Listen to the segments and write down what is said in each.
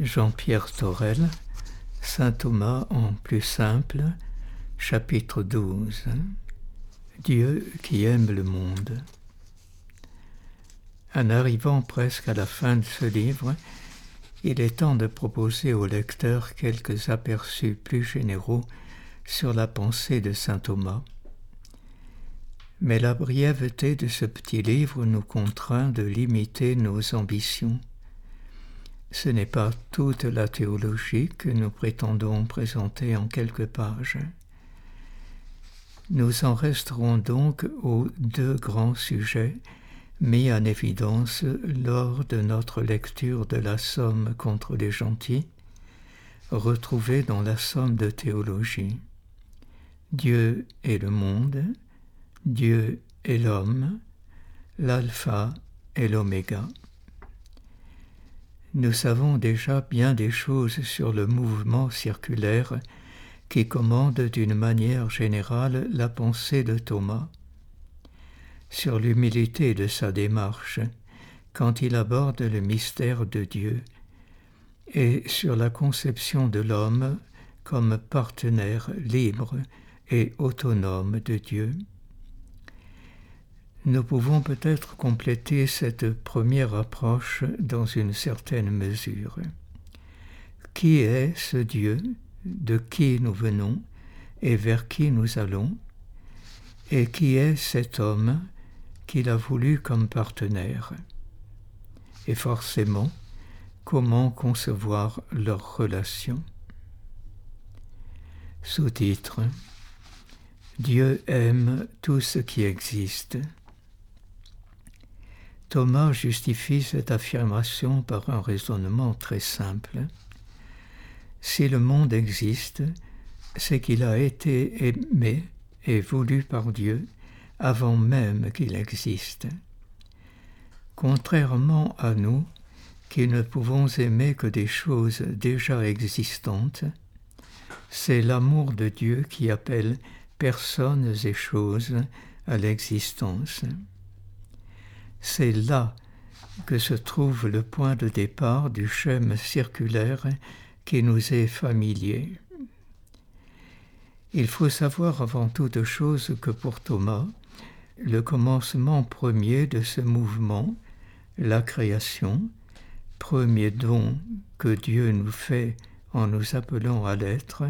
Jean-Pierre Torel, Saint Thomas en plus simple, chapitre 12. Dieu qui aime le monde. En arrivant presque à la fin de ce livre, il est temps de proposer au lecteur quelques aperçus plus généraux sur la pensée de Saint Thomas. Mais la brièveté de ce petit livre nous contraint de limiter nos ambitions. Ce n'est pas toute la théologie que nous prétendons présenter en quelques pages. Nous en resterons donc aux deux grands sujets mis en évidence lors de notre lecture de la Somme contre les gentils, retrouvée dans la Somme de théologie. Dieu est le monde, Dieu est l'homme, l'alpha et l'oméga. Nous savons déjà bien des choses sur le mouvement circulaire qui commande d'une manière générale la pensée de Thomas sur l'humilité de sa démarche quand il aborde le mystère de Dieu et sur la conception de l'homme comme partenaire libre et autonome de Dieu. Nous pouvons peut-être compléter cette première approche dans une certaine mesure. Qui est ce Dieu? De qui nous venons? Et vers qui nous allons? Et qui est cet homme qu'il a voulu comme partenaire? Et forcément, comment concevoir leur relation? Sous-titre Dieu aime tout ce qui existe. Thomas justifie cette affirmation par un raisonnement très simple. Si le monde existe, c'est qu'il a été aimé et voulu par Dieu avant même qu'il existe. Contrairement à nous, qui ne pouvons aimer que des choses déjà existantes, c'est l'amour de Dieu qui appelle personnes et choses à l'existence. C'est là que se trouve le point de départ du schème circulaire qui nous est familier. Il faut savoir avant toute chose que pour Thomas, le commencement premier de ce mouvement, la création, premier don que Dieu nous fait en nous appelant à l'être,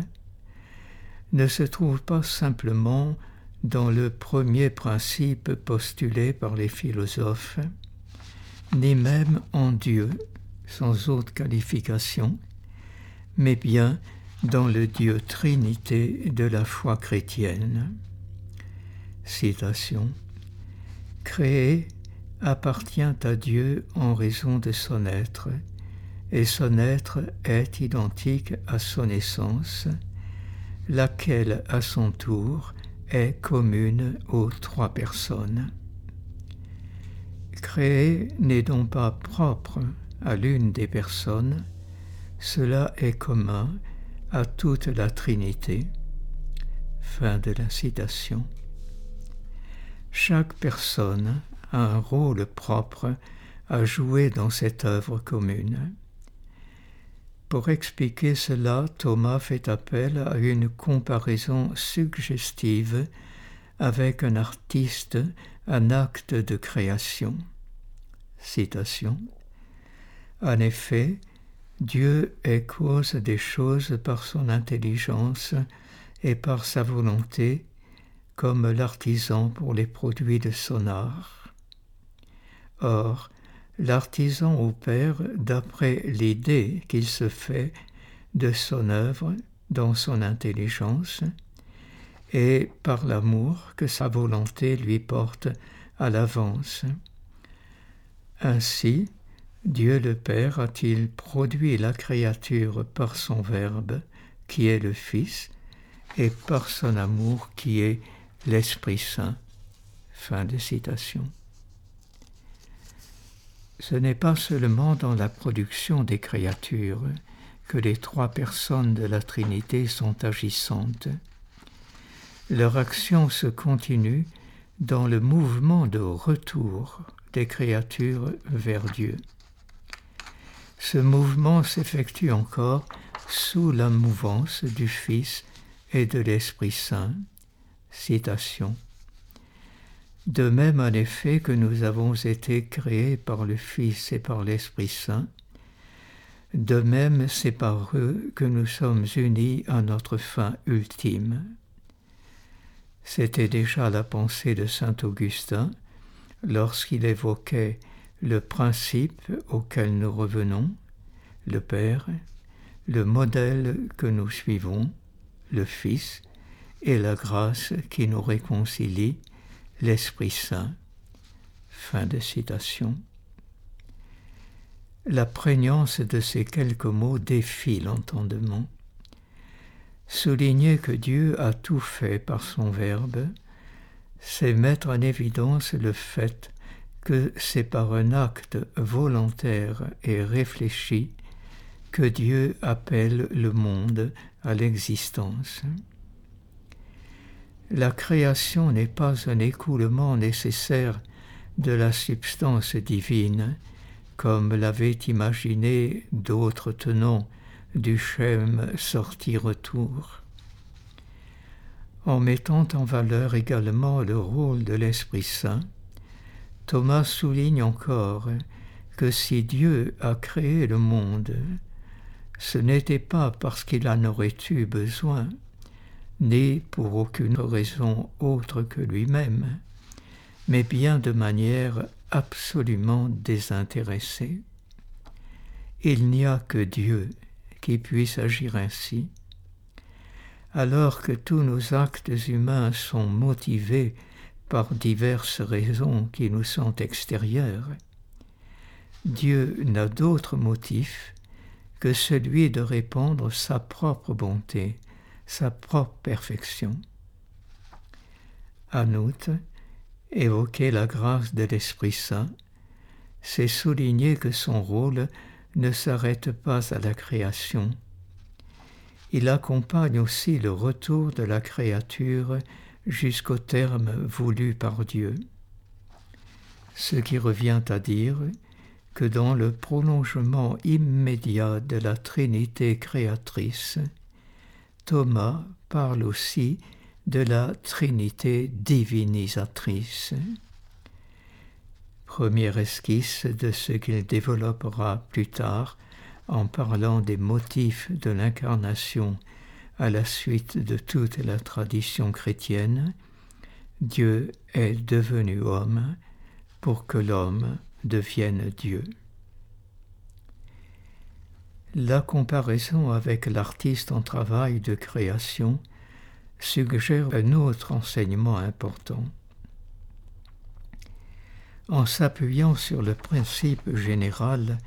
ne se trouve pas simplement dans le premier principe postulé par les philosophes, ni même en Dieu, sans autre qualification, mais bien dans le Dieu Trinité de la foi chrétienne. Citation. Créé appartient à Dieu en raison de son être, et son être est identique à son essence, laquelle à son tour est commune aux trois personnes. Créé n'est donc pas propre à l'une des personnes, cela est commun à toute la Trinité. Fin de. Chaque personne a un rôle propre à jouer dans cette œuvre commune. Pour expliquer cela, Thomas fait appel à une comparaison suggestive avec un artiste, un acte de création. Citation. En effet, Dieu est cause des choses par son intelligence et par sa volonté comme l'artisan pour les produits de son art. Or, l'artisan opère d'après l'idée qu'il se fait de son œuvre dans son intelligence et par l'amour que sa volonté lui porte à l'avance. Ainsi, Dieu le Père a-t-il produit la créature par son Verbe, qui est le Fils, et par son amour qui est l'Esprit Saint. Fin de citation. Ce n'est pas seulement dans la production des créatures que les trois personnes de la Trinité sont agissantes. Leur action se continue dans le mouvement de retour des créatures vers Dieu. ce mouvement s'effectue encore sous la mouvance du Fils et de l'Esprit Saint. Citation. De même en effet que nous avons été créés par le Fils et par l'Esprit Saint, de même c'est par eux que nous sommes unis à notre fin ultime. C'était déjà la pensée de Saint Augustin lorsqu'il évoquait le principe auquel nous revenons, le Père, le modèle que nous suivons, le Fils, et la grâce qui nous réconcilie, l'Esprit Saint. Fin de citation. La prégnance de ces quelques mots défie l'entendement. Souligner que Dieu a tout fait par son Verbe, c'est mettre en évidence le fait que c'est par un acte volontaire et réfléchi que Dieu appelle le monde à l'existence. La création n'est pas un écoulement nécessaire de la substance divine, comme l'avaient imaginé d'autres tenants du schème sortie-retour. En mettant en valeur également le rôle de l'Esprit Saint, Thomas souligne encore que si Dieu a créé le monde, ce n'était pas parce qu'il en aurait eu besoin, ni pour aucune raison autre que lui-même, mais bien de manière absolument désintéressée. Il n'y a que Dieu qui puisse agir ainsi. Alors que tous nos actes humains sont motivés par diverses raisons qui nous sont extérieures, Dieu n'a d'autre motif que celui de répandre sa propre bonté, sa propre perfection. En outre, évoquer la grâce de l'Esprit Saint, c'est souligner que son rôle ne s'arrête pas à la création. Il accompagne aussi le retour de la créature jusqu'au terme voulu par Dieu. Ce qui revient à dire que dans le prolongement immédiat de la Trinité créatrice, Thomas parle aussi de la Trinité divinisatrice. Première esquisse de ce qu'il développera plus tard en parlant des motifs de l'incarnation à la suite de toute la tradition chrétienne, Dieu est devenu homme pour que l'homme devienne Dieu la comparaison avec l'artiste en travail de création suggère un autre enseignement important. En s'appuyant sur le principe général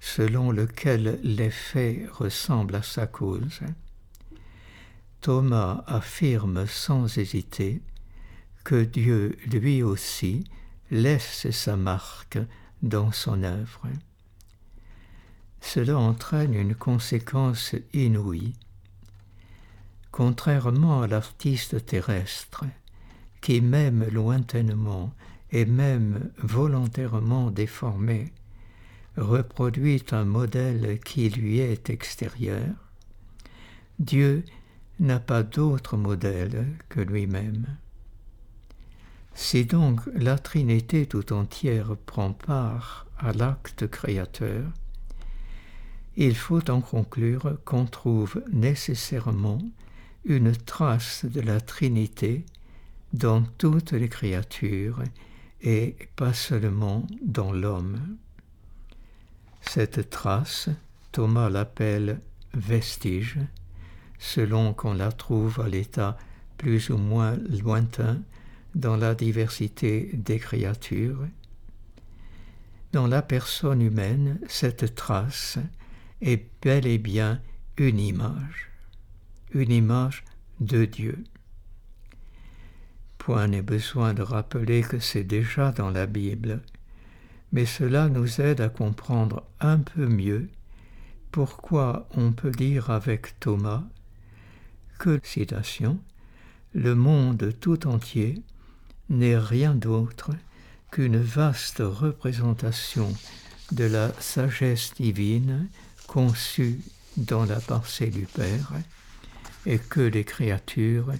selon lequel l'effet ressemble à sa cause, Thomas affirme sans hésiter que Dieu lui aussi laisse sa marque dans son œuvre cela entraîne une conséquence inouïe. Contrairement à l'artiste terrestre, qui même lointainement et même volontairement déformé, reproduit un modèle qui lui est extérieur, Dieu n'a pas d'autre modèle que lui-même. Si donc la Trinité tout entière prend part à l'acte créateur, il faut en conclure qu'on trouve nécessairement une trace de la Trinité dans toutes les créatures et pas seulement dans l'homme. Cette trace, Thomas l'appelle vestige, selon qu'on la trouve à l'état plus ou moins lointain dans la diversité des créatures. Dans la personne humaine, cette trace est bel et bien une image, une image de Dieu. Point n'est besoin de rappeler que c'est déjà dans la Bible, mais cela nous aide à comprendre un peu mieux pourquoi on peut dire avec Thomas que, citation, le monde tout entier n'est rien d'autre qu'une vaste représentation de la sagesse divine conçue dans la pensée du Père et que les créatures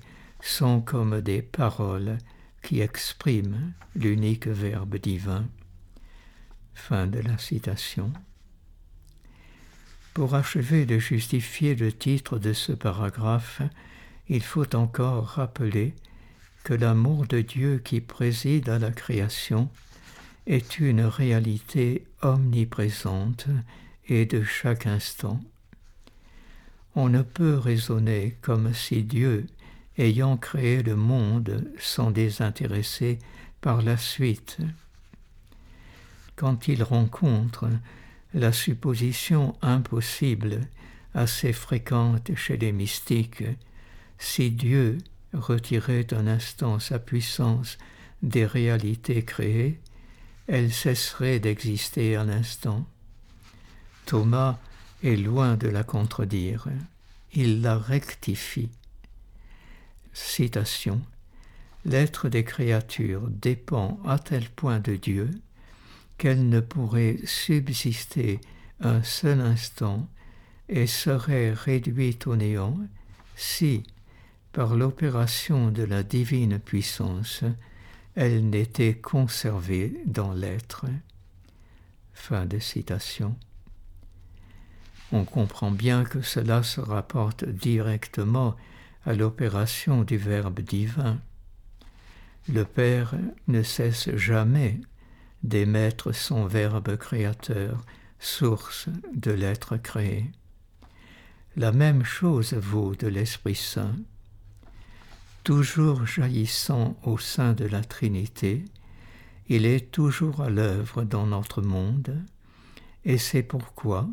sont comme des paroles qui expriment l'unique Verbe divin. Fin de la citation. Pour achever de justifier le titre de ce paragraphe, il faut encore rappeler que l'amour de Dieu qui préside à la création est une réalité omniprésente et de chaque instant. On ne peut raisonner comme si Dieu, ayant créé le monde, s'en désintéressait par la suite. Quand il rencontre la supposition impossible, assez fréquente chez les mystiques, si Dieu retirait un instant sa puissance des réalités créées, elle cesserait d'exister un instant. Thomas est loin de la contredire, il la rectifie. Citation. L'être des créatures dépend à tel point de Dieu qu'elle ne pourrait subsister un seul instant et serait réduite au néant si, par l'opération de la divine puissance, elle n'était conservée dans l'être. Fin de citation. On comprend bien que cela se rapporte directement à l'opération du Verbe divin. Le Père ne cesse jamais d'émettre son Verbe créateur, source de l'être créé. La même chose vaut de l'Esprit Saint toujours jaillissant au sein de la Trinité, il est toujours à l'œuvre dans notre monde, et c'est pourquoi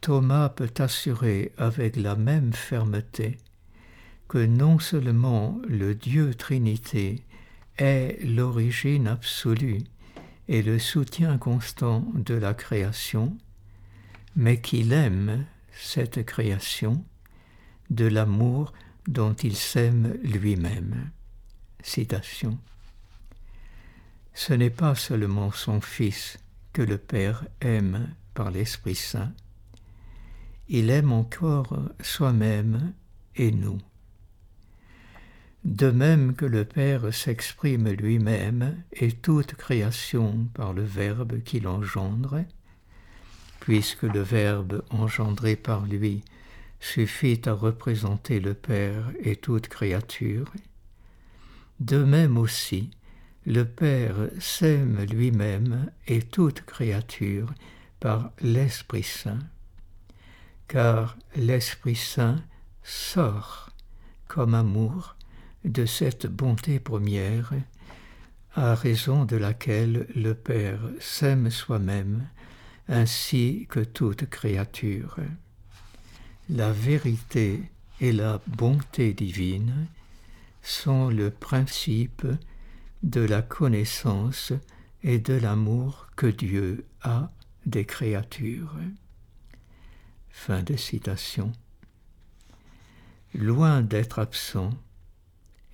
Thomas peut assurer avec la même fermeté que non seulement le Dieu Trinité est l'origine absolue et le soutien constant de la création, mais qu'il aime cette création de l'amour dont il s'aime lui-même. Citation. Ce n'est pas seulement son Fils que le Père aime par l'Esprit Saint, il aime encore soi-même et nous. De même que le Père s'exprime lui-même et toute création par le Verbe qu'il engendre, puisque le Verbe engendré par lui suffit à représenter le Père et toute créature. De même aussi, le Père s'aime lui-même et toute créature par l'Esprit Saint, car l'Esprit Saint sort comme amour de cette bonté première, à raison de laquelle le Père s'aime soi-même ainsi que toute créature la vérité et la bonté divine sont le principe de la connaissance et de l'amour que Dieu a des créatures. Fin de citation. Loin d'être absent,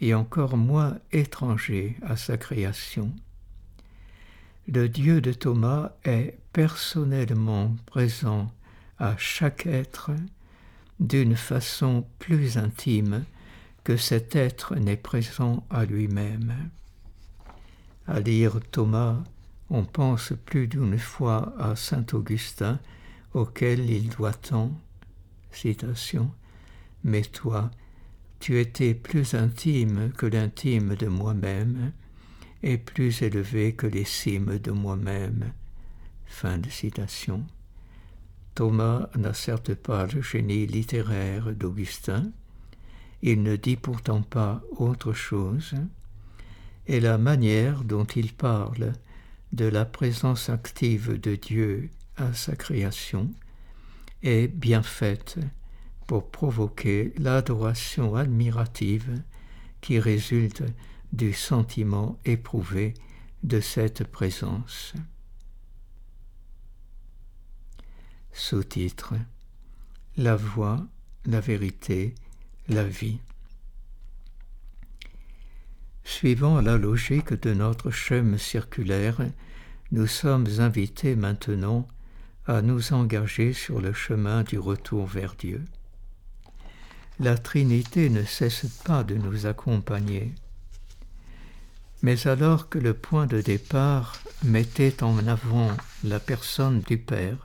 et encore moins étranger à sa création, le Dieu de Thomas est personnellement présent à chaque être d'une façon plus intime que cet être n'est présent à lui-même. À lire Thomas, on pense plus d'une fois à saint Augustin, auquel il doit tant, citation, Mais toi, tu étais plus intime que l'intime de moi-même, et plus élevé que les cimes de moi-même. Fin de citation. Thomas n'a certes pas le génie littéraire d'Augustin, il ne dit pourtant pas autre chose, et la manière dont il parle de la présence active de Dieu à sa création est bien faite pour provoquer l'adoration admirative qui résulte du sentiment éprouvé de cette présence. Sous-titre La voix, la vérité, la vie. Suivant la logique de notre chemin circulaire, nous sommes invités maintenant à nous engager sur le chemin du retour vers Dieu. La Trinité ne cesse pas de nous accompagner. Mais alors que le point de départ mettait en avant la personne du Père,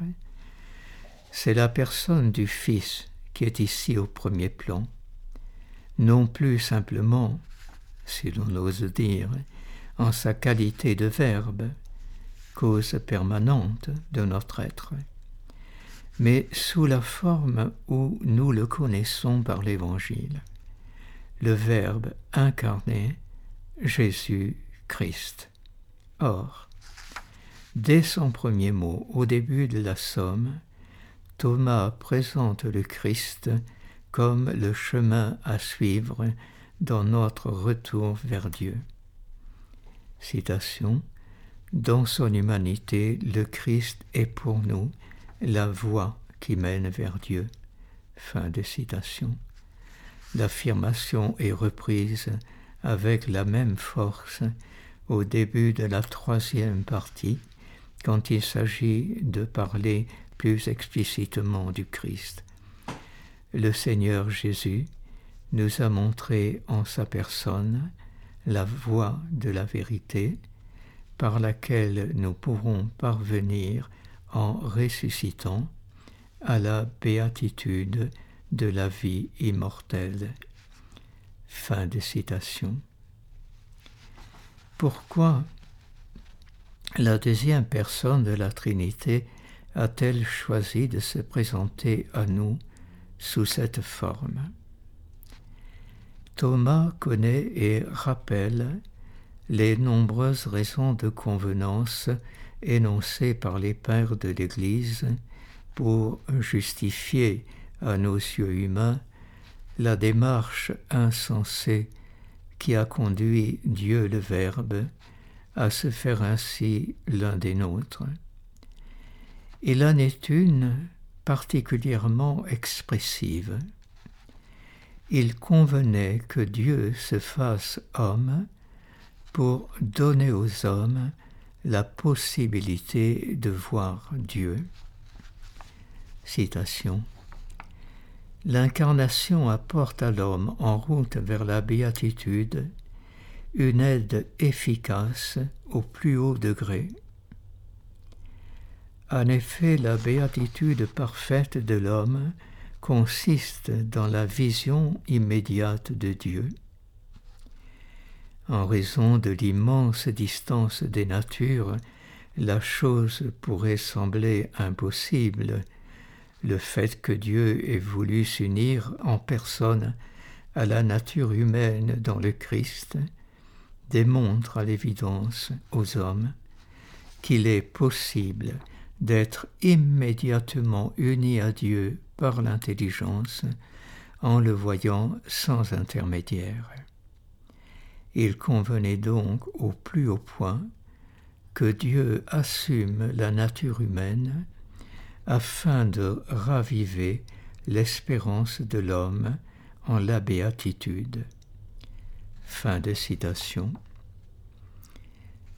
c'est la personne du Fils qui est ici au premier plan, non plus simplement, si l'on ose dire, en sa qualité de Verbe, cause permanente de notre être, mais sous la forme où nous le connaissons par l'Évangile, le Verbe incarné, Jésus-Christ. Or, dès son premier mot, au début de la Somme, Thomas présente le Christ comme le chemin à suivre dans notre retour vers Dieu. Citation Dans son humanité, le Christ est pour nous la voie qui mène vers Dieu. Fin de citation. L'affirmation est reprise avec la même force au début de la troisième partie, quand il s'agit de parler plus explicitement du Christ. Le Seigneur Jésus nous a montré en sa personne la voie de la vérité par laquelle nous pourrons parvenir en ressuscitant à la béatitude de la vie immortelle. Fin de citation. Pourquoi la deuxième personne de la Trinité a-t-elle choisi de se présenter à nous sous cette forme? Thomas connaît et rappelle les nombreuses raisons de convenance énoncées par les pères de l'Église pour justifier à nos yeux humains la démarche insensée qui a conduit Dieu le Verbe à se faire ainsi l'un des nôtres. Il en est une particulièrement expressive. Il convenait que Dieu se fasse homme pour donner aux hommes la possibilité de voir Dieu. Citation. L'incarnation apporte à l'homme en route vers la béatitude une aide efficace au plus haut degré. En effet, la béatitude parfaite de l'homme consiste dans la vision immédiate de Dieu. En raison de l'immense distance des natures, la chose pourrait sembler impossible, le fait que Dieu ait voulu s'unir en personne à la nature humaine dans le Christ démontre à l'évidence aux hommes qu'il est possible d'être immédiatement unis à Dieu par l'intelligence en le voyant sans intermédiaire. Il convenait donc au plus haut point que Dieu assume la nature humaine afin de raviver l'espérance de l'homme en la béatitude.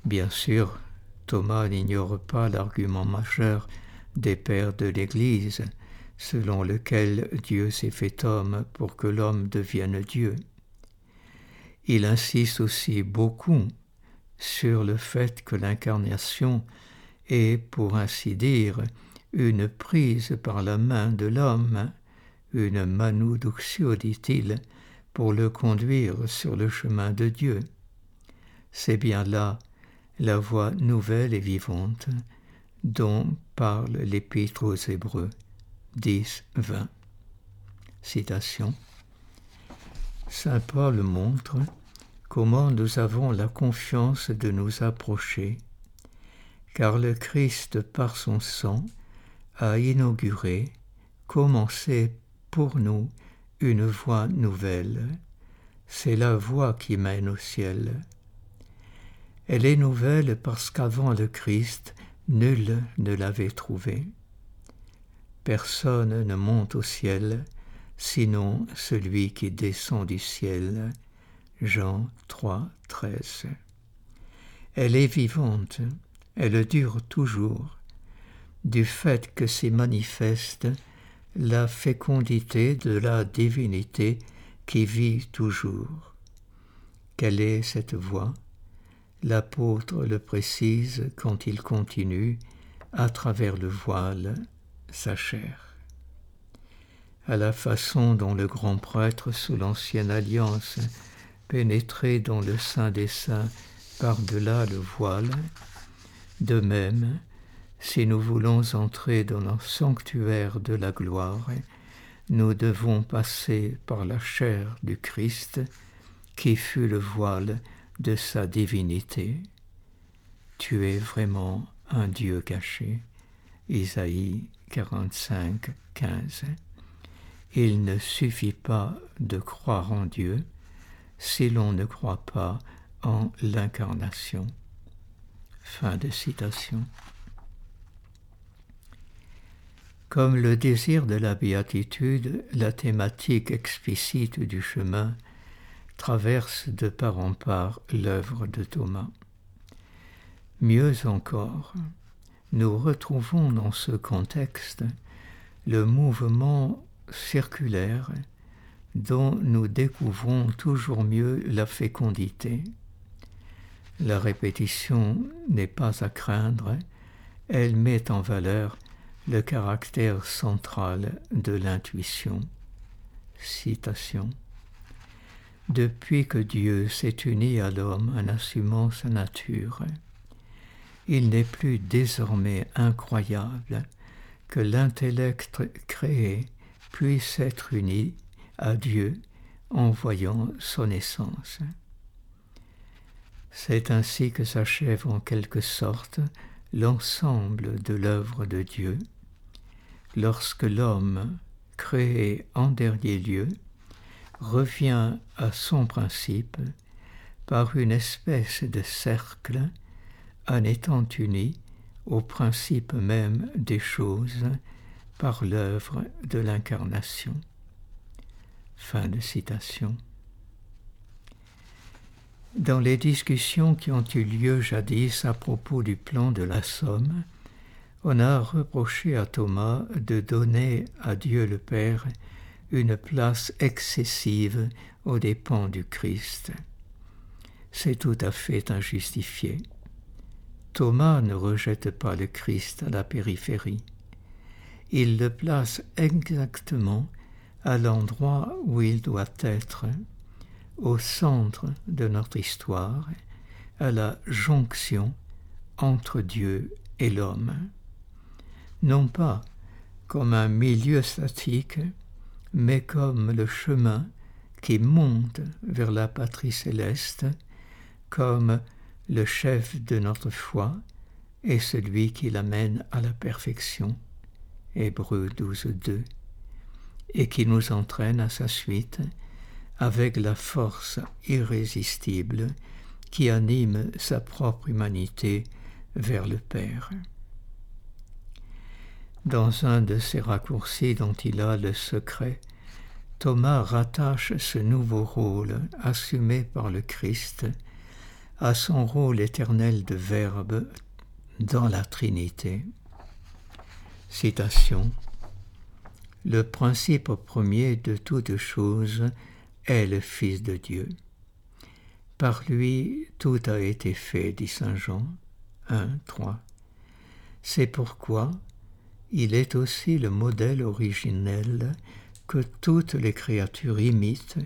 Bien sûr, Thomas n'ignore pas l'argument majeur des pères de l'Église, selon lequel Dieu s'est fait homme pour que l'homme devienne Dieu. Il insiste aussi beaucoup sur le fait que l'incarnation est, pour ainsi dire, une prise par la main de l'homme, une manouduxio, dit-il, pour le conduire sur le chemin de Dieu. C'est bien là la voie nouvelle et vivante dont parle l'Épître aux Hébreux 10, 20. Citation. Saint Paul montre comment nous avons la confiance de nous approcher, car le Christ par son sang a inauguré, commencé pour nous une voie nouvelle. C'est la voie qui mène au ciel. Elle est nouvelle parce qu'avant le Christ, nul ne l'avait trouvée. Personne ne monte au ciel, sinon celui qui descend du ciel. Jean 3, 13. Elle est vivante, elle dure toujours, du fait que s'y manifeste la fécondité de la divinité qui vit toujours. Quelle est cette voix L'apôtre le précise quand il continue à travers le voile sa chair. À la façon dont le grand prêtre sous l'ancienne alliance pénétrait dans le sein des saints par-delà le voile, de même, si nous voulons entrer dans le sanctuaire de la gloire, nous devons passer par la chair du Christ, qui fut le voile de sa divinité. Tu es vraiment un Dieu caché. Isaïe 45, 15. Il ne suffit pas de croire en Dieu si l'on ne croit pas en l'incarnation. Fin de citation. Comme le désir de la béatitude, la thématique explicite du chemin traverse de part en part l'œuvre de Thomas. Mieux encore, nous retrouvons dans ce contexte le mouvement circulaire dont nous découvrons toujours mieux la fécondité. La répétition n'est pas à craindre, elle met en valeur le caractère central de l'intuition. Citation. Depuis que Dieu s'est uni à l'homme en assumant sa nature, il n'est plus désormais incroyable que l'intellect créé puisse être uni à Dieu en voyant son essence. C'est ainsi que s'achève en quelque sorte l'ensemble de l'œuvre de Dieu, lorsque l'homme, créé en dernier lieu, revient à son principe par une espèce de cercle en étant uni au principe même des choses par l'œuvre de l'incarnation. Fin de citation. Dans les discussions qui ont eu lieu jadis à propos du plan de la Somme, on a reproché à Thomas de donner à Dieu le Père une place excessive aux dépens du Christ. C'est tout à fait injustifié. Thomas ne rejette pas le Christ à la périphérie. Il le place exactement à l'endroit où il doit être, au centre de notre histoire, à la jonction entre Dieu et l'homme. Non pas comme un milieu statique, mais comme le chemin qui monte vers la patrie céleste, comme le chef de notre foi est celui qui l'amène à la perfection. Hébreu 12, 2, et qui nous entraîne à sa suite avec la force irrésistible qui anime sa propre humanité vers le Père. Dans un de ces raccourcis dont il a le secret, Thomas rattache ce nouveau rôle assumé par le Christ à son rôle éternel de Verbe dans la Trinité. Citation. Le principe premier de toute chose est le Fils de Dieu. Par lui tout a été fait, dit Saint Jean 1, 3. C'est pourquoi il est aussi le modèle originel que toutes les créatures imitent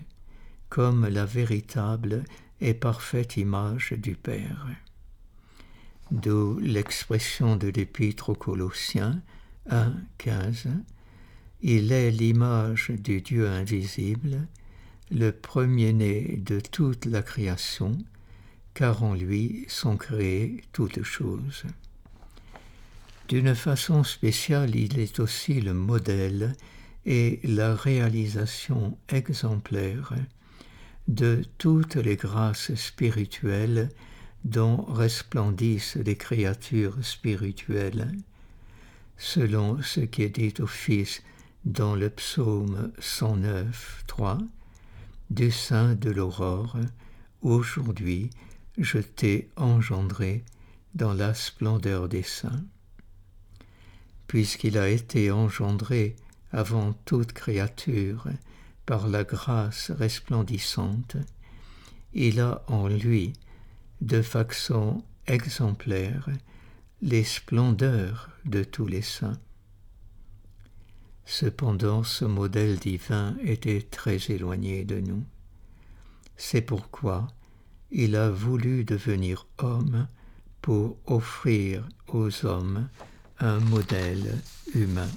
comme la véritable et parfaite image du Père. D'où l'expression de l'Épître aux Colossiens 1, 15 Il est l'image du Dieu invisible, le premier-né de toute la création, car en lui sont créées toutes choses. D'une façon spéciale, il est aussi le modèle et la réalisation exemplaire de toutes les grâces spirituelles dont resplendissent les créatures spirituelles, selon ce qui est dit au Fils dans le psaume 109, 3, du sein de l'aurore, aujourd'hui je t'ai engendré dans la splendeur des saints. puisqu'il a été engendré avant toute créature par la grâce resplendissante, il a en lui, de façon exemplaire, les splendeurs de tous les saints. Cependant, ce modèle divin était très éloigné de nous. C'est pourquoi il a voulu devenir homme pour offrir aux hommes un modèle humain.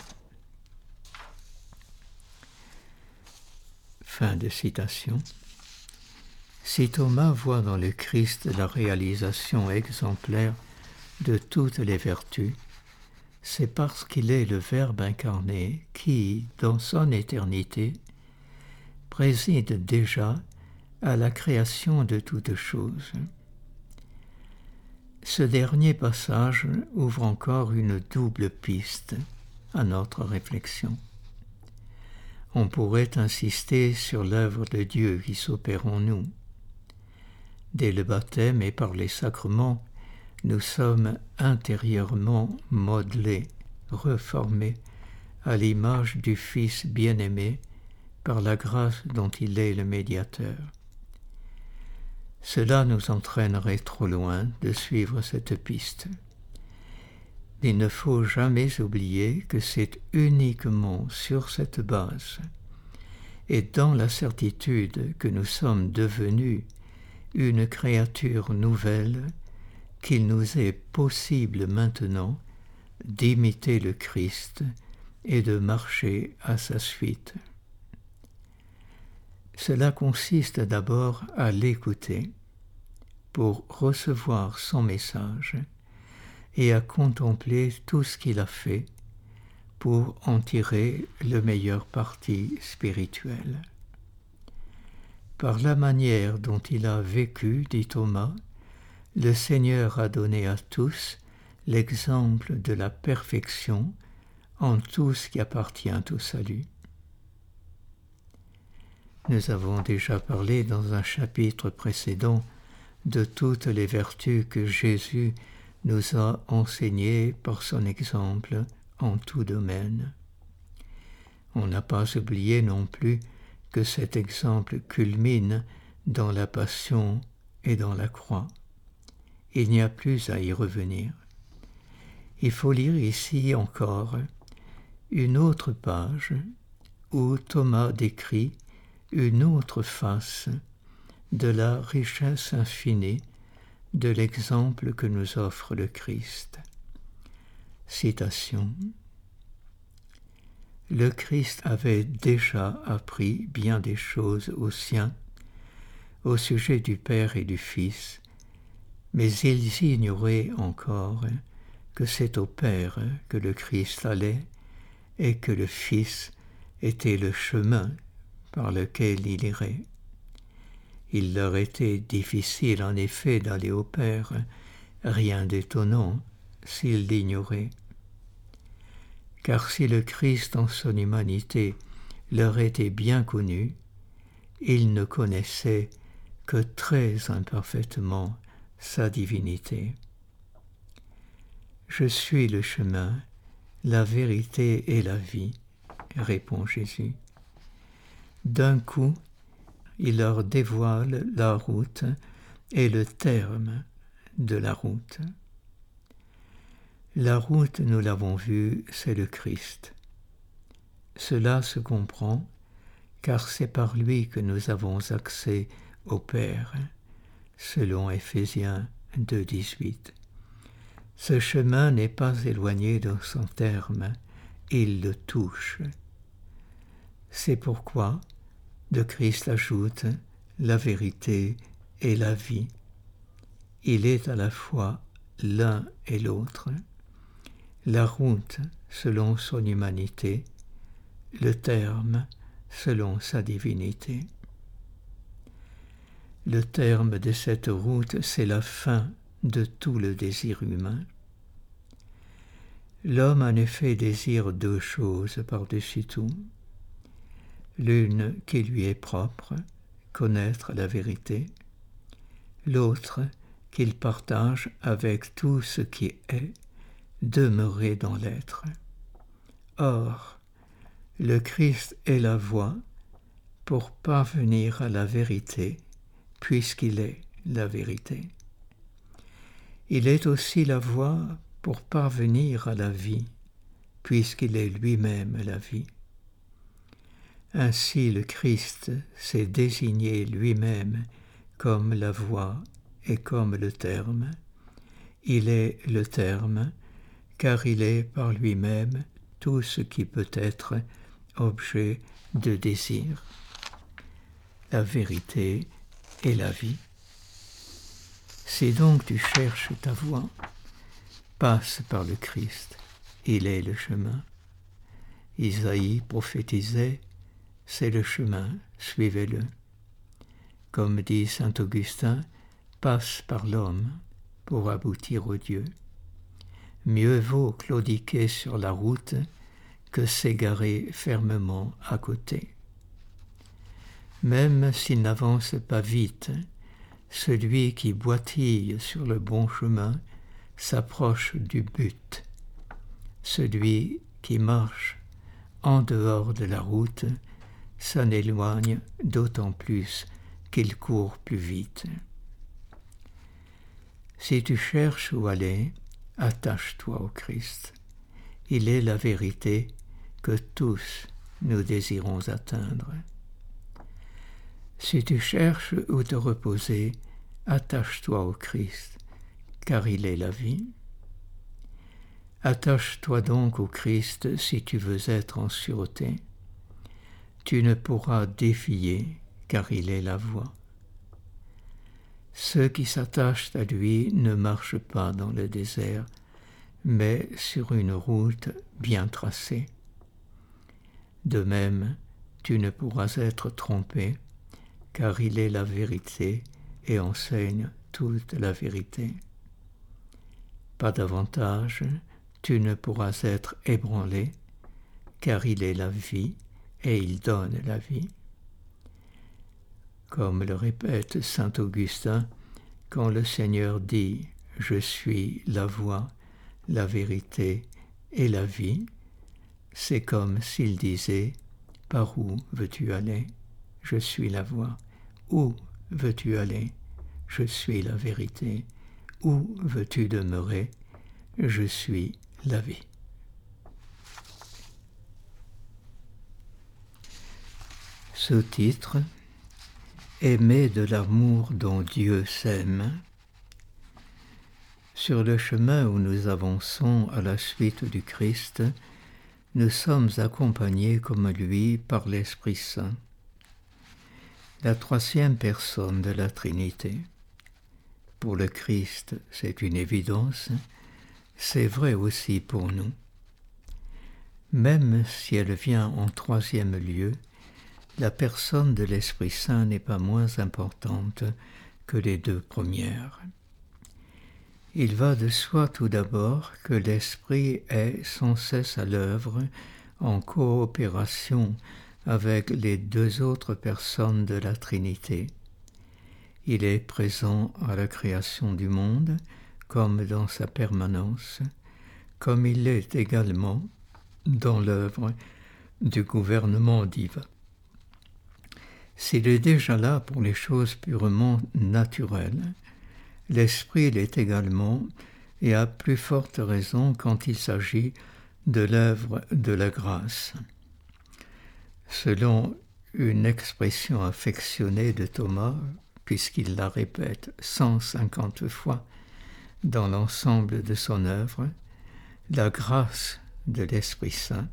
Fin de citation. Si Thomas voit dans le Christ la réalisation exemplaire de toutes les vertus, c'est parce qu'il est le Verbe incarné qui, dans son éternité, préside déjà à la création de toutes choses. Ce dernier passage ouvre encore une double piste à notre réflexion. On pourrait insister sur l'œuvre de Dieu qui s'opère en nous. Dès le baptême et par les sacrements, nous sommes intérieurement modelés, reformés à l'image du Fils bien-aimé par la grâce dont il est le médiateur. Cela nous entraînerait trop loin de suivre cette piste. Il ne faut jamais oublier que c'est uniquement sur cette base et dans la certitude que nous sommes devenus une créature nouvelle qu'il nous est possible maintenant d'imiter le Christ et de marcher à sa suite. Cela consiste d'abord à l'écouter pour recevoir son message et à contempler tout ce qu'il a fait pour en tirer le meilleur parti spirituel. Par la manière dont il a vécu, dit Thomas, le Seigneur a donné à tous l'exemple de la perfection en tout ce qui appartient au salut. Nous avons déjà parlé dans un chapitre précédent de toutes les vertus que Jésus nous a enseignées par son exemple en tout domaine. On n'a pas oublié non plus que cet exemple culmine dans la passion et dans la croix. Il n'y a plus à y revenir. Il faut lire ici encore une autre page où Thomas décrit une autre face de la richesse infinie de l'exemple que nous offre le Christ. Citation. Le Christ avait déjà appris bien des choses aux siens au sujet du Père et du Fils mais ils ignoraient encore que c'est au Père que le Christ allait et que le Fils était le chemin par lequel il irait. Il leur était difficile en effet d'aller au Père, rien d'étonnant s'ils l'ignoraient. Car si le Christ en son humanité leur était bien connu, ils ne connaissaient que très imparfaitement sa divinité. Je suis le chemin, la vérité et la vie, répond Jésus. D'un coup, il leur dévoile la route et le terme de la route. La route, nous l'avons vu, c'est le Christ. Cela se comprend car c'est par lui que nous avons accès au Père selon Éphésiens 2.18. Ce chemin n'est pas éloigné de son terme, il le touche. C'est pourquoi de Christ ajoute la vérité et la vie. Il est à la fois l'un et l'autre, la route selon son humanité, le terme selon sa divinité. Le terme de cette route, c'est la fin de tout le désir humain. L'homme en effet désire deux choses par-dessus tout. L'une qui lui est propre, connaître la vérité. L'autre qu'il partage avec tout ce qui est, demeurer dans l'être. Or, le Christ est la voie pour parvenir à la vérité, puisqu'il est la vérité. Il est aussi la voie pour parvenir à la vie, puisqu'il est lui-même la vie. Ainsi le Christ s'est désigné lui-même comme la voie et comme le terme. Il est le terme, car il est par lui-même tout ce qui peut être objet de désir. La vérité et la vie. Si donc tu cherches ta voie, passe par le Christ, il est le chemin. Isaïe prophétisait, c'est le chemin, suivez-le. Comme dit saint Augustin, passe par l'homme pour aboutir au Dieu. Mieux vaut claudiquer sur la route que s'égarer fermement à côté. Même s'il n'avance pas vite, celui qui boitille sur le bon chemin s'approche du but. Celui qui marche en dehors de la route s'en éloigne d'autant plus qu'il court plus vite. Si tu cherches où aller, attache-toi au Christ. Il est la vérité que tous nous désirons atteindre. Si tu cherches où te reposer, attache-toi au Christ, car il est la vie. Attache-toi donc au Christ si tu veux être en sûreté. Tu ne pourras défier, car il est la voie. Ceux qui s'attachent à lui ne marchent pas dans le désert, mais sur une route bien tracée. De même, tu ne pourras être trompé, car il est la vérité et enseigne toute la vérité. Pas davantage, tu ne pourras être ébranlé, car il est la vie et il donne la vie. Comme le répète saint Augustin, quand le Seigneur dit Je suis la voie, la vérité et la vie, c'est comme s'il disait Par où veux-tu aller? Je suis la voie. Où veux-tu aller? Je suis la vérité. Où veux-tu demeurer? Je suis la vie. Sous-titre Aimer de l'amour dont Dieu s'aime. Sur le chemin où nous avançons à la suite du Christ, nous sommes accompagnés comme lui par l'Esprit Saint, la troisième personne de la Trinité. Pour le Christ, c'est une évidence, c'est vrai aussi pour nous. Même si elle vient en troisième lieu, la personne de l'Esprit Saint n'est pas moins importante que les deux premières. Il va de soi tout d'abord que l'Esprit est sans cesse à l'œuvre en coopération avec les deux autres personnes de la Trinité. Il est présent à la création du monde comme dans sa permanence, comme il l'est également dans l'œuvre du gouvernement divin. S'il est déjà là pour les choses purement naturelles, l'esprit l'est également et à plus forte raison quand il s'agit de l'œuvre de la grâce. Selon une expression affectionnée de Thomas, puisqu'il la répète 150 fois dans l'ensemble de son œuvre, la grâce de l'Esprit Saint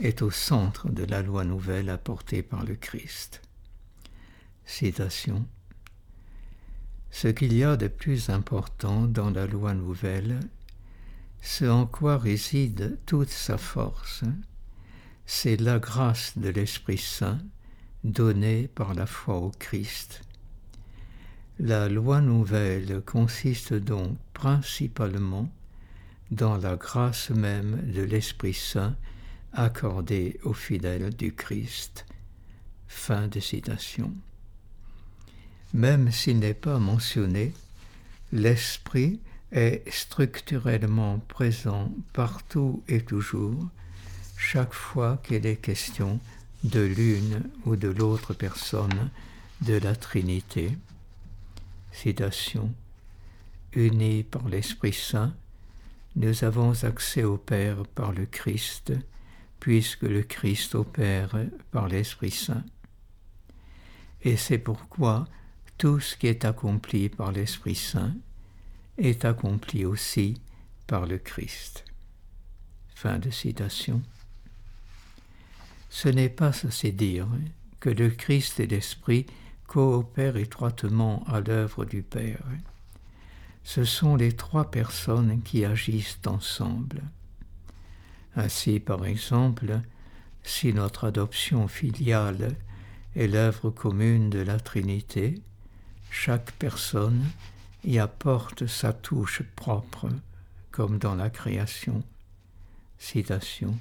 est au centre de la loi nouvelle apportée par le Christ. Citation. Ce qu'il y a de plus important dans la loi nouvelle, ce en quoi réside toute sa force, c'est la grâce de l'Esprit Saint donnée par la foi au Christ. La loi nouvelle consiste donc principalement dans la grâce même de l'Esprit Saint accordé aux fidèles du Christ. Fin de citation. Même s'il n'est pas mentionné, l'Esprit est structurellement présent partout et toujours chaque fois qu'il est question de l'une ou de l'autre personne de la Trinité. Citation. Unis par l'Esprit Saint, nous avons accès au Père par le Christ, puisque le Christ opère par l'Esprit Saint. Et c'est pourquoi tout ce qui est accompli par l'Esprit Saint est accompli aussi par le Christ. Fin de citation. Ce n'est pas assez dire que le Christ et l'Esprit coopèrent étroitement à l'œuvre du Père. Ce sont les trois personnes qui agissent ensemble. Ainsi, par exemple, si notre adoption filiale est l'œuvre commune de la Trinité, chaque personne y apporte sa touche propre, comme dans la création. Citation.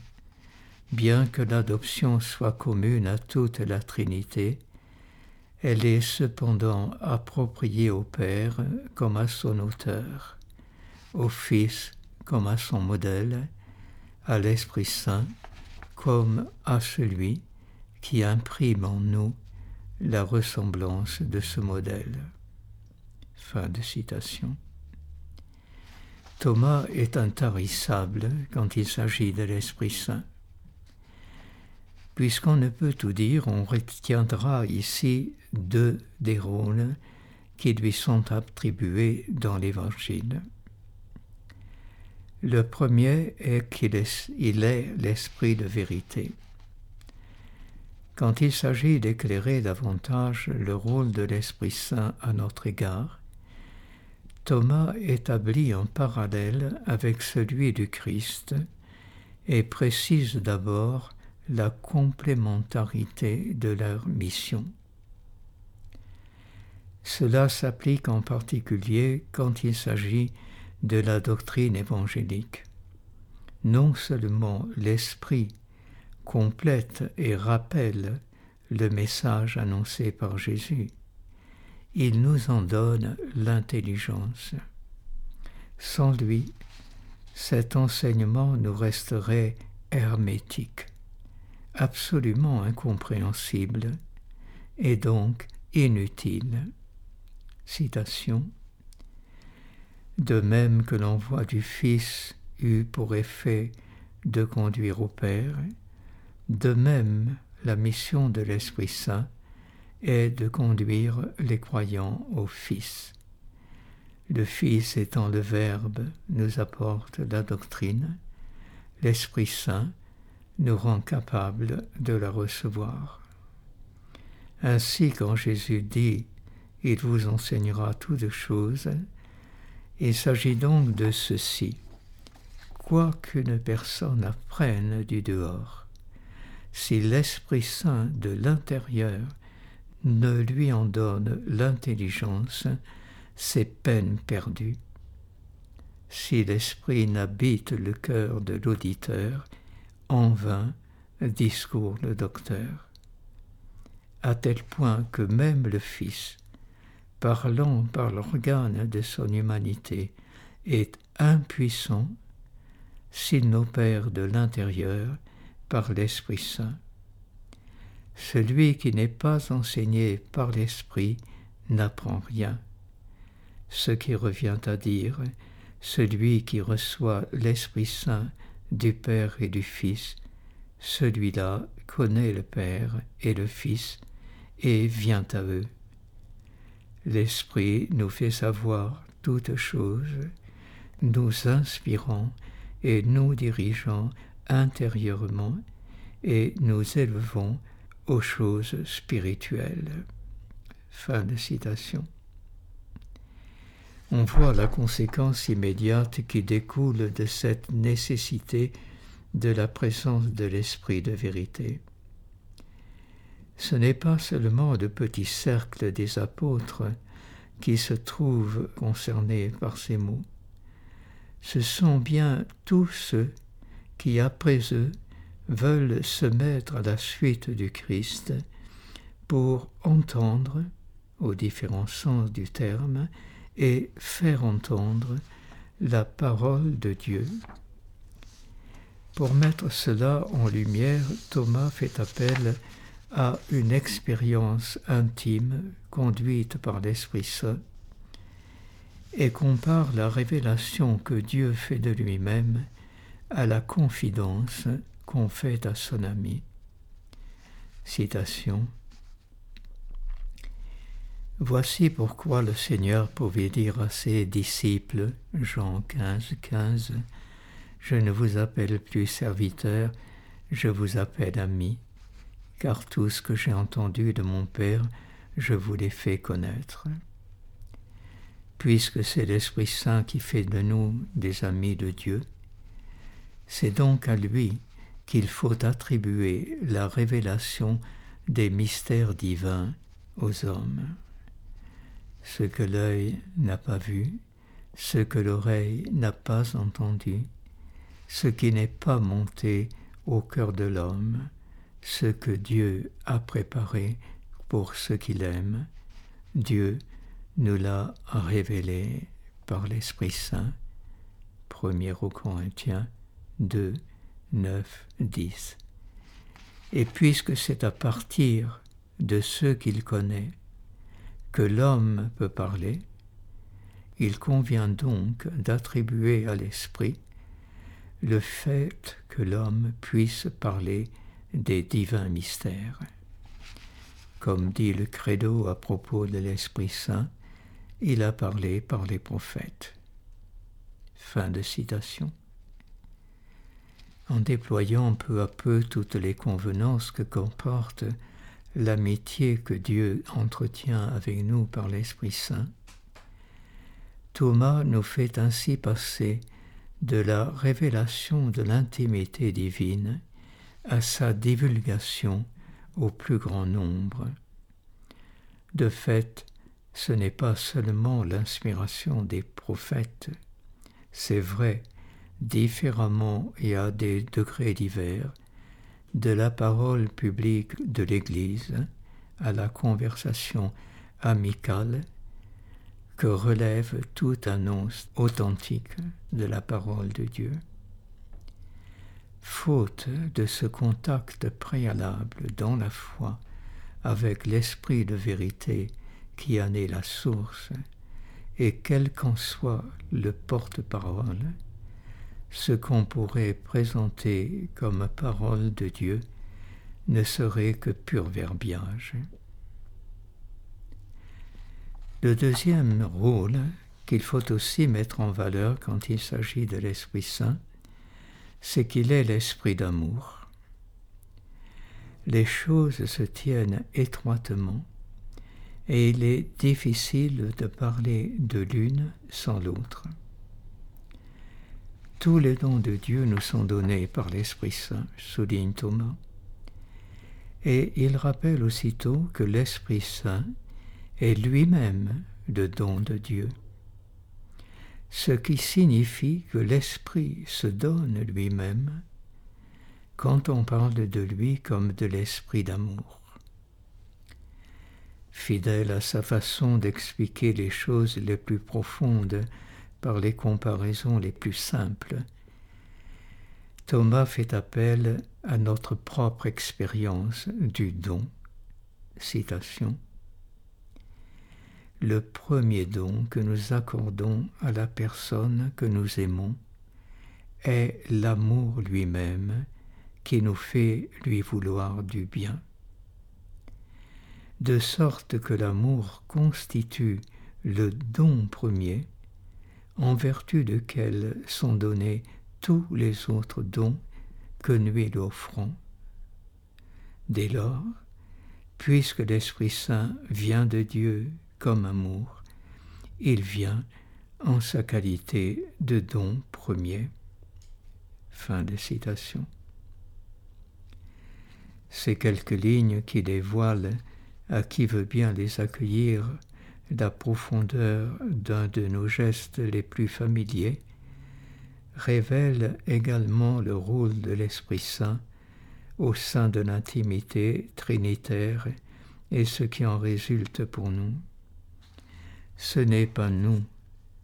Bien que l'adoption soit commune à toute la Trinité, elle est cependant appropriée au Père comme à son auteur, au Fils comme à son modèle, à l'Esprit Saint comme à celui qui imprime en nous la ressemblance de ce modèle. Thomas est intarissable quand il s'agit de l'Esprit Saint. Puisqu'on ne peut tout dire, on retiendra ici deux des rôles qui lui sont attribués dans l'Évangile. Le premier est qu'il est, l'esprit de vérité. Quand il s'agit d'éclairer davantage le rôle de l'Esprit Saint à notre égard, Thomas établit un parallèle avec celui du Christ et précise d'abord la complémentarité de leur mission. Cela s'applique en particulier quand il s'agit de la doctrine évangélique. Non seulement l'Esprit complète et rappelle le message annoncé par Jésus, il nous en donne l'intelligence. Sans lui, cet enseignement nous resterait hermétique, absolument incompréhensible et donc inutile. Citation. De même que l'envoi du Fils eut pour effet de conduire au Père, de même la mission de l'Esprit Saint est de conduire les croyants au Fils. Le Fils étant le Verbe nous apporte la doctrine, l'Esprit Saint nous rend capables de la recevoir. Ainsi quand Jésus dit il vous enseignera toutes choses. Il s'agit donc de ceci. Quoi qu'une personne apprenne du dehors, si l'Esprit Saint de l'intérieur ne lui en donne l'intelligence, c'est peine perdue. Si l'Esprit n'habite le cœur de l'auditeur, en vain discourt le docteur. À tel point que même le Fils, parlant par l'organe de son humanité, est impuissant s'il n'opère de l'intérieur par l'Esprit Saint. Celui qui n'est pas enseigné par l'Esprit n'apprend rien. Ce qui revient à dire, celui qui reçoit l'Esprit Saint du Père et du Fils, celui-là connaît le Père et le Fils et vient à eux. L'Esprit nous fait savoir toutes choses, nous inspirant et nous dirigeant intérieurement et nous élevons aux choses spirituelles. Fin de citation. On voit la conséquence immédiate qui découle de cette nécessité de la présence de l'Esprit de vérité ce n'est pas seulement le petit cercle des apôtres qui se trouvent concernés par ces mots. Ce sont bien tous ceux qui, après eux, veulent se mettre à la suite du Christ pour entendre, aux différents sens du terme, et faire entendre la parole de Dieu. Pour mettre cela en lumière, Thomas fait appel à une expérience intime conduite par l'Esprit Saint et compare la révélation que Dieu fait de lui-même à la confidence qu'on fait à son ami. Voici pourquoi le Seigneur pouvait dire à ses disciples, Jean 15, 15, Je ne vous appelle plus serviteur, je vous appelle ami, car tout ce que j'ai entendu de mon Père, je vous l'ai fait connaître. Puisque c'est l'Esprit Saint qui fait de nous des amis de Dieu, c'est donc à lui qu'il faut attribuer la révélation des mystères divins aux hommes. Ce que l'œil n'a pas vu, ce que l'oreille n'a pas entendu, ce qui n'est pas monté au cœur de l'homme, ce que Dieu a préparé pour ceux qu'il aime, Dieu nous l'a révélé par l'Esprit Saint. 1 Corinthiens 2, 9, 10. Et puisque c'est à partir de ceux qu'il connaît que l'homme peut parler, il convient donc d'attribuer à l'Esprit le fait que l'homme puisse parler des divins mystères. Comme dit le credo à propos de l'Esprit Saint, il a parlé par les prophètes. Fin de citation en déployant peu à peu toutes les convenances que comporte l'amitié que Dieu entretient avec nous par l'Esprit Saint, Thomas nous fait ainsi passer de la révélation de l'intimité divine à sa divulgation au plus grand nombre. De fait, ce n'est pas seulement l'inspiration des prophètes, c'est vrai différemment et à des degrés divers, de la parole publique de l'Église à la conversation amicale que relève toute annonce authentique de la parole de Dieu. Faute de ce contact préalable dans la foi avec l'esprit de vérité qui en est la source, et quel qu'en soit le porte-parole, ce qu'on pourrait présenter comme parole de Dieu ne serait que pur verbiage. Le deuxième rôle qu'il faut aussi mettre en valeur quand il s'agit de l'Esprit Saint, c'est qu'il est l'Esprit d'amour. Les choses se tiennent étroitement et il est difficile de parler de l'une sans l'autre. Tous les dons de Dieu nous sont donnés par l'Esprit Saint, souligne Thomas. Et il rappelle aussitôt que l'Esprit Saint est lui-même le don de Dieu, ce qui signifie que l'Esprit se donne lui-même quand on parle de lui comme de l'Esprit d'amour. Fidèle à sa façon d'expliquer les choses les plus profondes par les comparaisons les plus simples. Thomas fait appel à notre propre expérience du don. Citation. Le premier don que nous accordons à la personne que nous aimons est l'amour lui-même qui nous fait lui vouloir du bien. De sorte que l'amour constitue le don premier en vertu duquel sont donnés tous les autres dons que nous lui offrons. Dès lors, puisque l'Esprit Saint vient de Dieu comme amour, il vient en sa qualité de don premier. Ces quelques lignes qui dévoilent à qui veut bien les accueillir la profondeur d'un de nos gestes les plus familiers, révèle également le rôle de l'Esprit Saint au sein de l'intimité trinitaire et ce qui en résulte pour nous. Ce n'est pas nous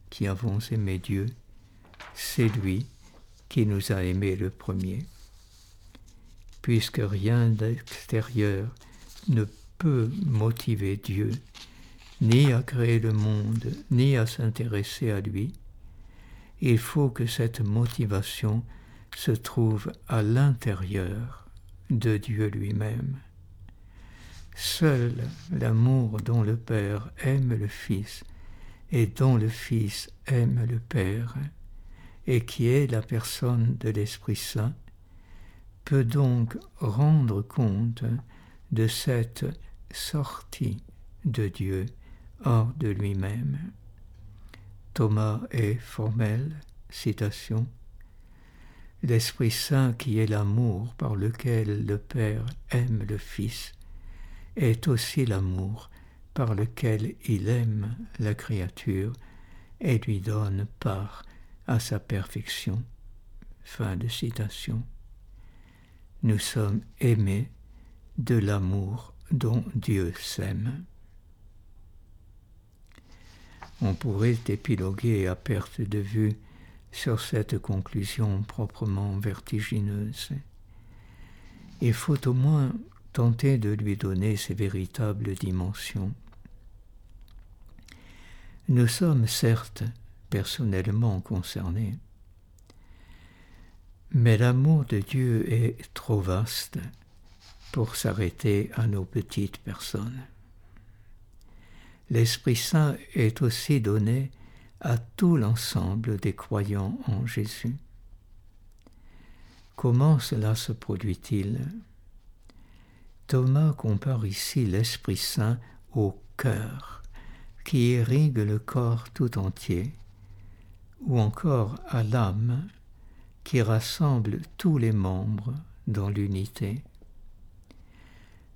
qui avons aimé Dieu, c'est lui qui nous a aimés le premier. Puisque rien d'extérieur ne peut motiver Dieu, ni à créer le monde, ni à s'intéresser à lui, il faut que cette motivation se trouve à l'intérieur de Dieu lui-même. Seul l'amour dont le Père aime le Fils et dont le Fils aime le Père, et qui est la personne de l'Esprit Saint, peut donc rendre compte de cette sortie de Dieu hors de lui-même. Thomas est formel, citation. L'Esprit Saint qui est l'amour par lequel le Père aime le Fils est aussi l'amour par lequel il aime la créature et lui donne part à sa perfection. Fin de citation. Nous sommes aimés de l'amour dont Dieu s'aime. On pourrait épiloguer à perte de vue sur cette conclusion proprement vertigineuse. Il faut au moins tenter de lui donner ses véritables dimensions. Nous sommes certes personnellement concernés, mais l'amour de Dieu est trop vaste pour s'arrêter à nos petites personnes. L'Esprit Saint est aussi donné à tout l'ensemble des croyants en Jésus. Comment cela se produit-il? Thomas compare ici l'Esprit Saint au cœur qui irrigue le corps tout entier, ou encore à l'âme qui rassemble tous les membres dans l'unité.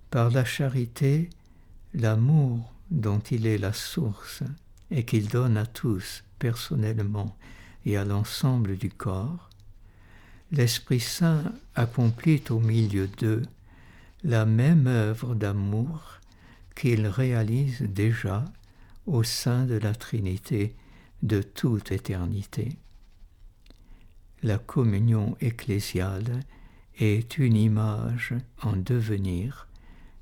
Par la charité, l'amour dont il est la source et qu'il donne à tous personnellement et à l'ensemble du corps, l'Esprit Saint accomplit au milieu d'eux la même œuvre d'amour qu'il réalise déjà au sein de la Trinité de toute éternité. La communion ecclésiale est une image en devenir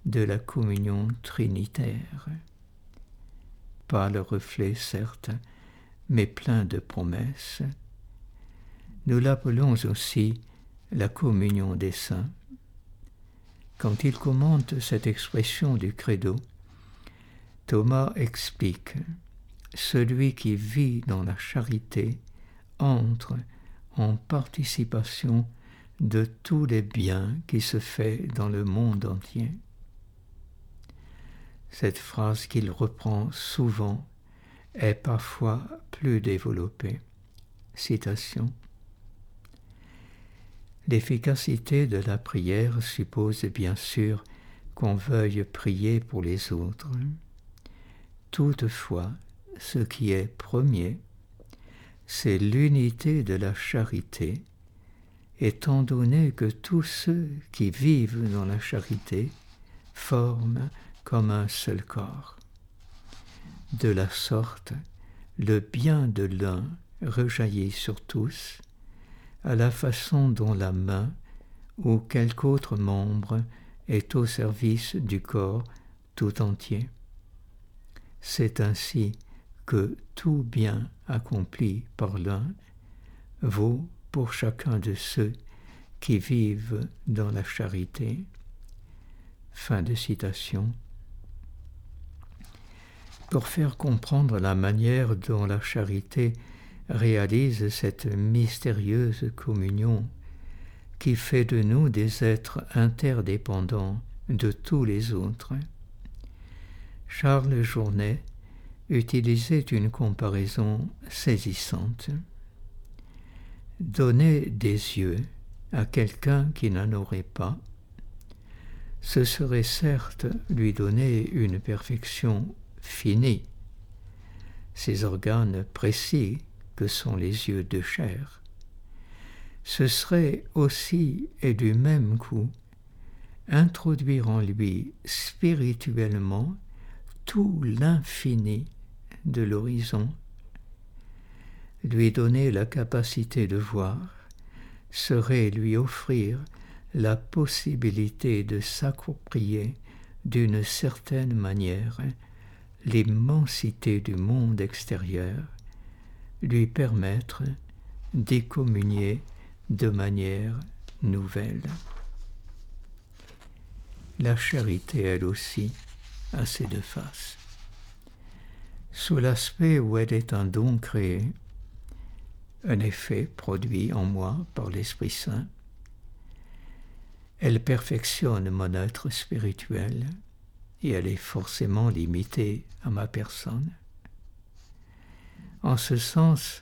de la communion trinitaire. Pas le reflet, certes, mais plein de promesses. Nous l'appelons aussi la communion des saints. Quand il commente cette expression du credo, Thomas explique Celui qui vit dans la charité entre en participation de tous les biens qui se fait dans le monde entier. Cette phrase qu'il reprend souvent est parfois plus développée. Citation. L'efficacité de la prière suppose bien sûr qu'on veuille prier pour les autres. Toutefois, ce qui est premier, c'est l'unité de la charité, étant donné que tous ceux qui vivent dans la charité forment comme un seul corps. De la sorte, le bien de l'un rejaillit sur tous, à la façon dont la main ou quelque autre membre est au service du corps tout entier. C'est ainsi que tout bien accompli par l'un vaut pour chacun de ceux qui vivent dans la charité. Pour faire comprendre la manière dont la charité réalise cette mystérieuse communion qui fait de nous des êtres interdépendants de tous les autres. Charles Journet utilisait une comparaison saisissante. Donner des yeux à quelqu'un qui n'en aurait pas, ce serait certes lui donner une perfection finie, ses organes précis que sont les yeux de chair. Ce serait aussi et du même coup introduire en lui spirituellement tout l'infini de l'horizon, lui donner la capacité de voir serait lui offrir la possibilité de s'approprier d'une certaine manière l'immensité du monde extérieur, lui permettre d'y communier de manière nouvelle. La charité, elle aussi, a ses deux faces. Sous l'aspect où elle est un don créé, un effet produit en moi par l'Esprit Saint, elle perfectionne mon être spirituel et elle est forcément limitée à ma personne. En ce sens,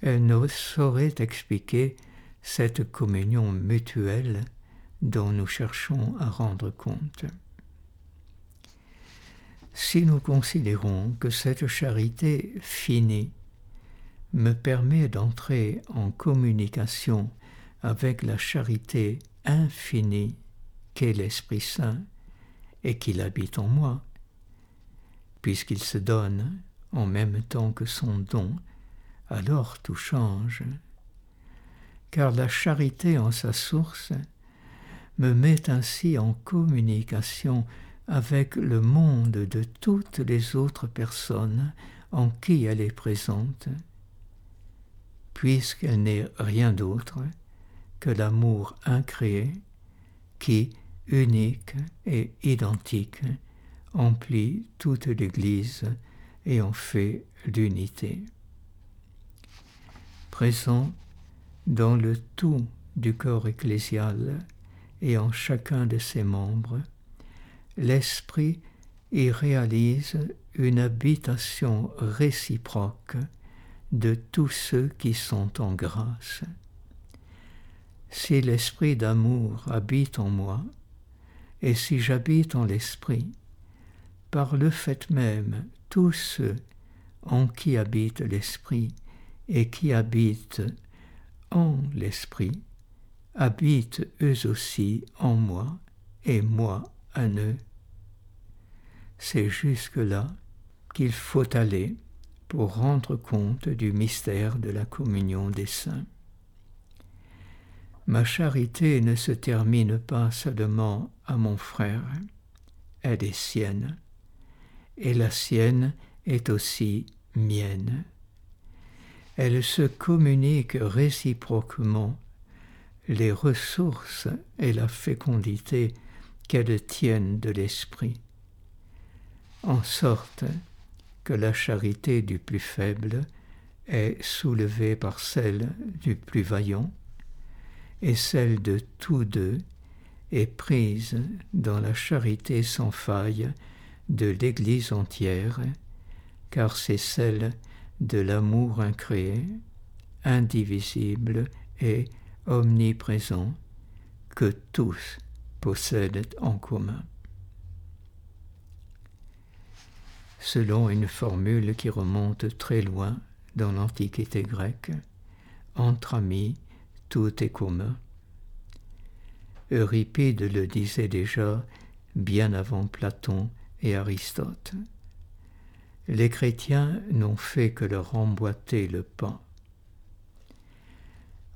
elle ne saurait expliquer cette communion mutuelle dont nous cherchons à rendre compte. Si nous considérons que cette charité finie me permet d'entrer en communication avec la charité infinie qu'est l'Esprit Saint et qu'il habite en moi, puisqu'il se donne en même temps que son don, alors tout change. Car la charité en sa source me met ainsi en communication avec le monde de toutes les autres personnes en qui elle est présente, puisqu'elle n'est rien d'autre que l'amour incréé qui, unique et identique, emplit toute l'Église et en fait l'unité. Présent dans le tout du corps ecclésial et en chacun de ses membres, l'Esprit y réalise une habitation réciproque de tous ceux qui sont en grâce. Si l'Esprit d'amour habite en moi, et si j'habite en l'Esprit, par le fait même, tous ceux en qui habite l'Esprit et qui habitent en l'Esprit habitent eux aussi en moi et moi à eux. C'est jusque-là qu'il faut aller pour rendre compte du mystère de la communion des saints. Ma charité ne se termine pas seulement à mon frère, elle est sienne, et la sienne est aussi mienne. Elle se communique réciproquement les ressources et la fécondité qu'elles tiennent de l'esprit, en sorte que la charité du plus faible est soulevée par celle du plus vaillant, et celle de tous deux est prise dans la charité sans faille de l'Église entière, car c'est celle de l'amour incréé, indivisible et omniprésent que tous possèdent en commun. Selon une formule qui remonte très loin dans l'Antiquité grecque, entre amis, tout est commun. Euripide le disait déjà bien avant Platon et Aristote. Les chrétiens n'ont fait que leur emboîter le pas.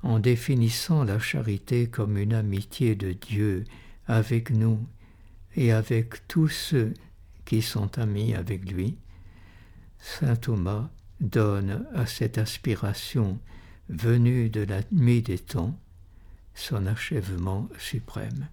En définissant la charité comme une amitié de Dieu avec nous et avec tous ceux qui sont amis avec lui, Saint Thomas donne à cette aspiration venu de la nuit des temps, son achèvement suprême.